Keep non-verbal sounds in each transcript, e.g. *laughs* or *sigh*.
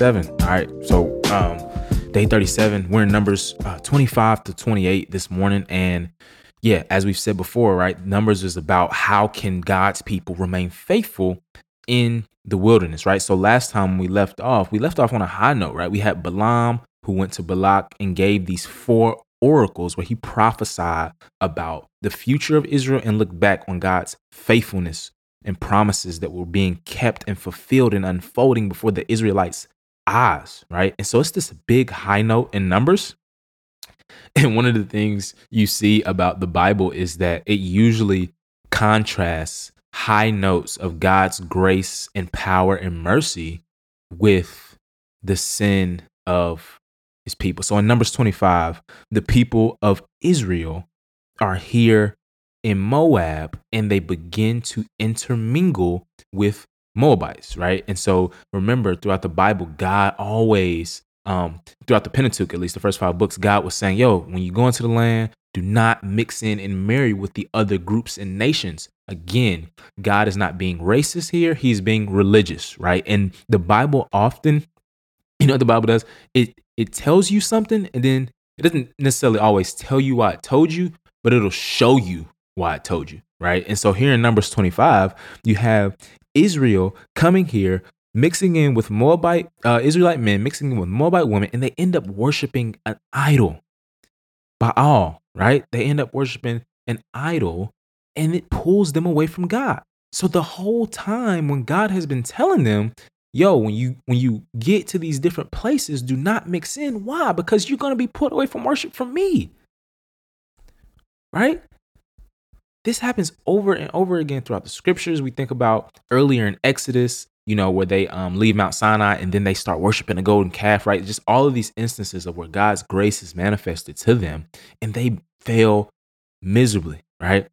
All right, 37. All right, so um, day 37, we're in numbers uh, 25 to 28 this morning. And yeah, as we've said before, right, numbers is about how can God's people remain faithful in the wilderness, right? So last time we left off, we left off on a high note, right? We had Balaam who went to Balak and gave these four oracles where he prophesied about the future of Israel and looked back on God's faithfulness and promises that were being kept and fulfilled and unfolding before the Israelites' right? And so it's this big high note in numbers. *laughs* And one of the things you see about the Bible is that it usually contrasts high notes of God's grace and power and mercy with the sin of his people. So in Numbers 25, the people of Israel are here in Moab and they begin to intermingle with Moabites, right? And so remember, throughout the Bible, God always, um, throughout the Pentateuch, at least the first five books, God was saying, yo, when you go into the land, do not mix in and marry with the other groups and nations. Again, God is not being racist here, He's being religious, right? And the Bible often, you know what the Bible does? It it tells you something and then it doesn't necessarily always tell you why it told you, but it'll show you why it told you, right? And so here in Numbers 25, you have Israel coming here, mixing in with Moabite, uh, Israelite men, mixing in with Moabite women, and they end up worshiping an idol. Baal, right? They end up worshiping an idol and it pulls them away from God. So the whole time when God has been telling them, yo, when you when you get to these different places, do not mix in. Why? Because you're going to be put away from worship from me. Right? This happens over and over again throughout the scriptures. We think about earlier in Exodus, you know, where they um, leave Mount Sinai and then they start worshiping a golden calf, right? Just all of these instances of where God's grace is manifested to them and they fail miserably, right?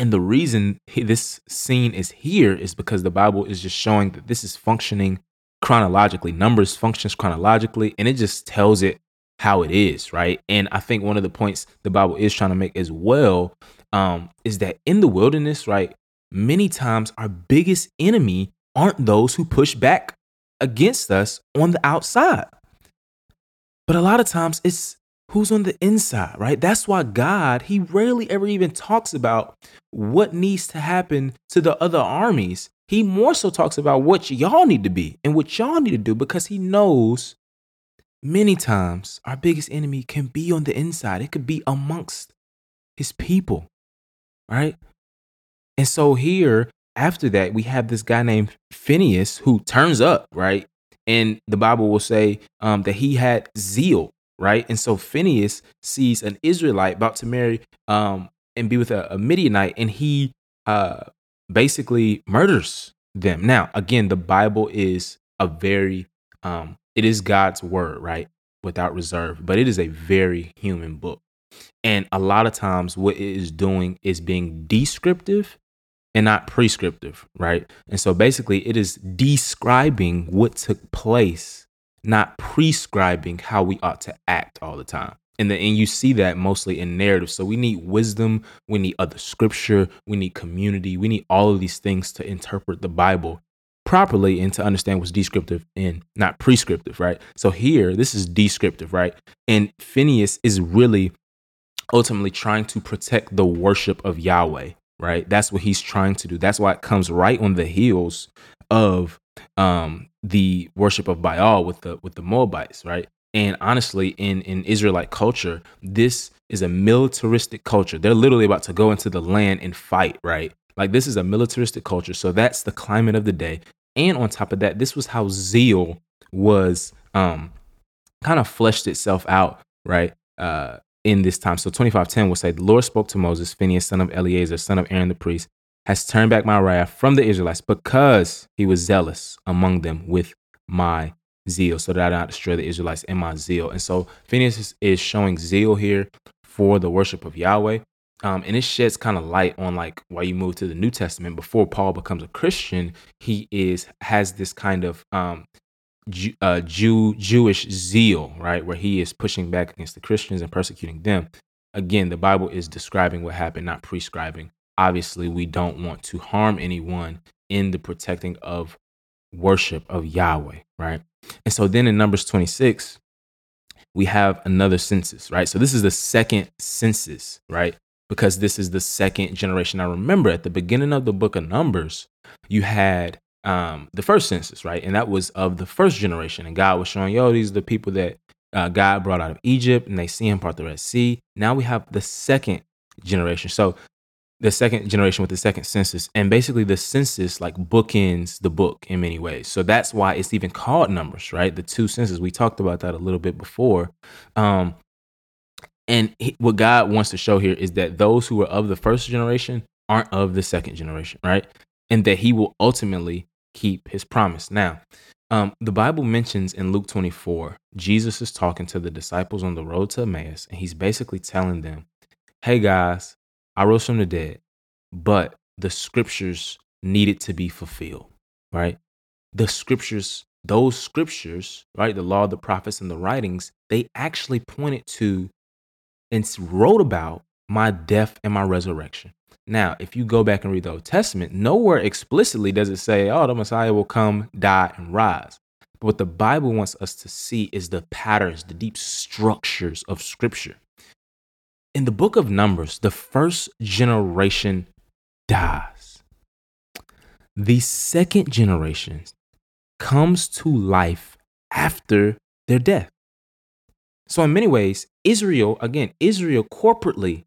And the reason this scene is here is because the Bible is just showing that this is functioning chronologically. Numbers functions chronologically, and it just tells it how it is, right? And I think one of the points the Bible is trying to make as well um, is that in the wilderness, right, many times our biggest enemy aren't those who push back against us on the outside. But a lot of times it's who's on the inside, right? That's why God, he rarely ever even talks about what needs to happen to the other armies. He more so talks about what y'all need to be and what y'all need to do because he knows many times our biggest enemy can be on the inside. It could be amongst his people right? And so here, after that, we have this guy named Phinehas who turns up, right? And the Bible will say um, that he had zeal, right? And so Phinehas sees an Israelite about to marry um, and be with a, a Midianite, and he uh, basically murders them. Now, again, the Bible is a very, um, it is God's word, right? Without reserve, but it is a very human book. And a lot of times, what it is doing is being descriptive and not prescriptive, right? And so basically, it is describing what took place, not prescribing how we ought to act all the time. And, the, and you see that mostly in narrative. So we need wisdom, we need other scripture, we need community, we need all of these things to interpret the Bible properly and to understand what's descriptive and not prescriptive, right? So here, this is descriptive, right? And Phinehas is really ultimately trying to protect the worship of Yahweh, right? That's what he's trying to do. That's why it comes right on the heels of um, the worship of Baal with the with the Moabites, right? And honestly, in in Israelite culture, this is a militaristic culture. They're literally about to go into the land and fight, right? Like this is a militaristic culture. So that's the climate of the day. And on top of that, this was how zeal was um kind of fleshed itself out, right? Uh in this time. So 2510 will say, The Lord spoke to Moses, Phinehas, son of Eleazar, son of Aaron the priest, has turned back my wrath from the Israelites because he was zealous among them with my zeal, so that I not destroy the Israelites in my zeal. And so Phinehas is showing zeal here for the worship of Yahweh. Um, and it sheds kind of light on like why you move to the New Testament. Before Paul becomes a Christian, he is has this kind of um, Jew, uh, Jew Jewish zeal, right, where he is pushing back against the Christians and persecuting them. Again, the Bible is describing what happened, not prescribing. Obviously, we don't want to harm anyone in the protecting of worship of Yahweh, right? And so then in Numbers 26, we have another census, right? So this is the second census, right? Because this is the second generation. Now remember at the beginning of the book of Numbers, you had um, the first census, right? And that was of the first generation. And God was showing, yo, these are the people that uh, God brought out of Egypt and they see him part the Red Sea. Now we have the second generation. So the second generation with the second census. And basically the census like bookends the book in many ways. So that's why it's even called numbers, right? The two census. We talked about that a little bit before. Um, and he, what God wants to show here is that those who are of the first generation aren't of the second generation, right? And that he will ultimately keep his promise. Now, um, the Bible mentions in Luke 24, Jesus is talking to the disciples on the road to Emmaus, and he's basically telling them, Hey guys, I rose from the dead, but the scriptures needed to be fulfilled, right? The scriptures, those scriptures, right? The law, the prophets, and the writings, they actually pointed to and wrote about my death and my resurrection. Now, if you go back and read the Old Testament, nowhere explicitly does it say, oh, the Messiah will come, die, and rise. But what the Bible wants us to see is the patterns, the deep structures of Scripture. In the book of Numbers, the first generation dies. The second generation comes to life after their death. So, in many ways, Israel, again, Israel corporately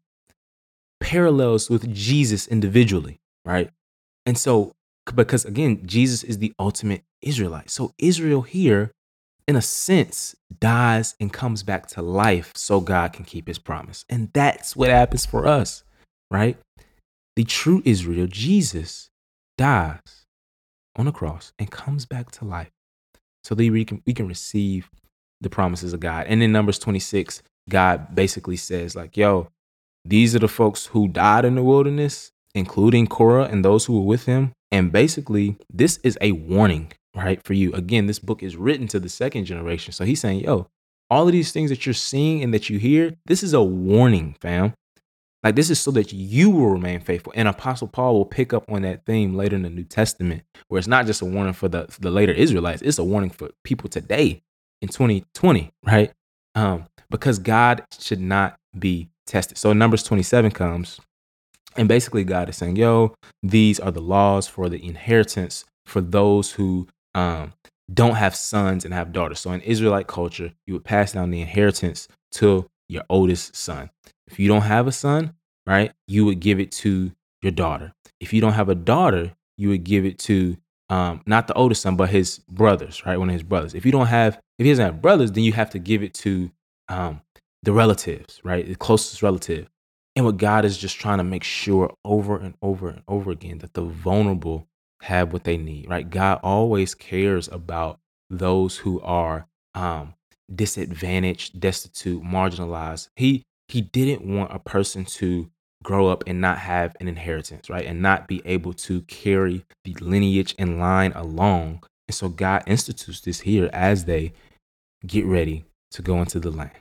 parallels with Jesus individually, right? And so, because again, Jesus is the ultimate Israelite. So, Israel here, in a sense, dies and comes back to life so God can keep his promise. And that's what happens for us, right? The true Israel, Jesus, dies on a cross and comes back to life so that we can, we can receive the promises of God. And in Numbers 26, God basically says, like, yo, these are the folks who died in the wilderness, including Korah and those who were with him. And basically, this is a warning, right, for you. Again, this book is written to the second generation. So he's saying, yo, all of these things that you're seeing and that you hear, this is a warning, fam. Like this is so that you will remain faithful. And Apostle Paul will pick up on that theme later in the New Testament, where it's not just a warning for the, the later Israelites, it's a warning for people today in 2020, right? Um, because God should not be tested. So Numbers 27 comes, and basically God is saying, yo, these are the laws for the inheritance for those who um, don't have sons and have daughters. So in Israelite culture, you would pass down the inheritance to your oldest son. If you don't have a son, right, you would give it to your daughter. If you don't have a daughter, you would give it to um, not the oldest son, but his brothers, right? One of his brothers. If you don't have, if he doesn't have brothers, then you have to give it to um, the relatives, right? The closest relative. And what God is just trying to make sure over and over and over again that the vulnerable have what they need, right? God always cares about those who are um, disadvantaged, destitute, marginalized. He he didn't want a person to grow up and not have an inheritance, right? And not be able to carry the lineage and line along. And so God institutes this here as they get ready to go into the land.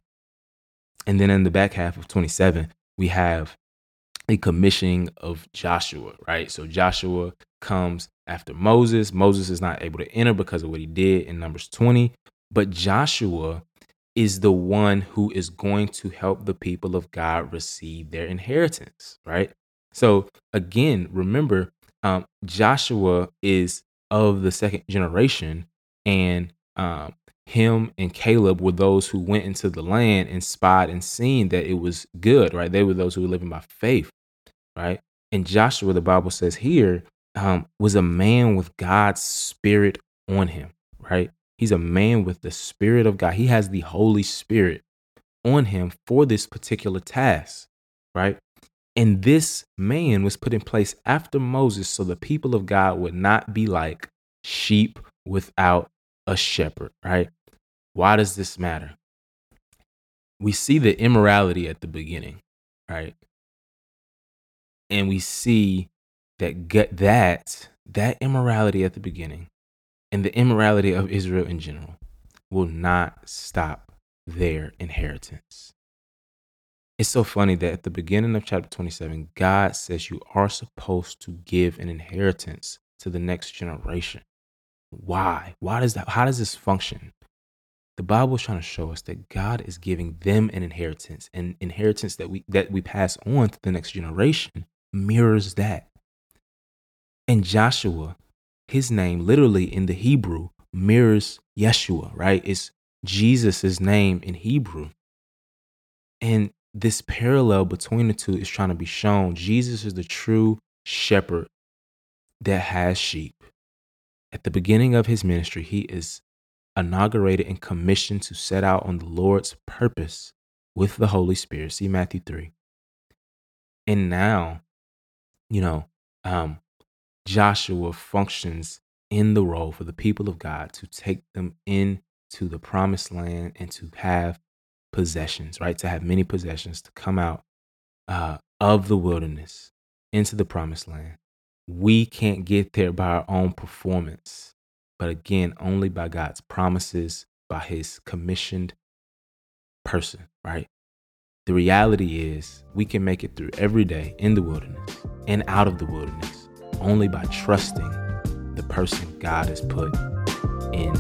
And then in the back half of 27, we have a commissioning of Joshua, right? So Joshua comes after Moses. Moses is not able to enter because of what he did in Numbers 20. But Joshua is the one who is going to help the people of God receive their inheritance, right? So again, remember, um, Joshua is of the second generation, and um, him and Caleb were those who went into the land and spied and seen that it was good, right? They were those who were living by faith, right? And Joshua, the Bible says here, um, was a man with God's spirit on him, right? He's a man with the spirit of God. He has the Holy Spirit on him for this particular task, right? And this man was put in place after Moses so the people of God would not be like sheep without a shepherd, right? Why does this matter? We see the immorality at the beginning, right? And we see that that that immorality at the beginning and the immorality of Israel in general will not stop their inheritance. It's so funny that at the beginning of chapter 27, God says you are supposed to give an inheritance to the next generation. Why? Why does that? How does this function? The Bible is trying to show us that God is giving them an inheritance, and inheritance that we that we pass on to the next generation mirrors that. And Joshua, his name literally in the Hebrew mirrors Yeshua, right? It's Jesus' name in Hebrew. And this parallel between the two is trying to be shown. Jesus is the true shepherd that has sheep. At the beginning of his ministry, he is inaugurated and commissioned to set out on the Lord's purpose with the Holy Spirit. See Matthew 3. And now, you know, um, Joshua functions in the role for the people of God to take them into the promised land and to have possessions, right? To have many possessions, to come out uh, of the wilderness into the promised land. We can't get there by our own performance, but again, only by God's promises, by his commissioned person, right? The reality is we can make it through every day in the wilderness and out of the wilderness only by trusting the person God has put in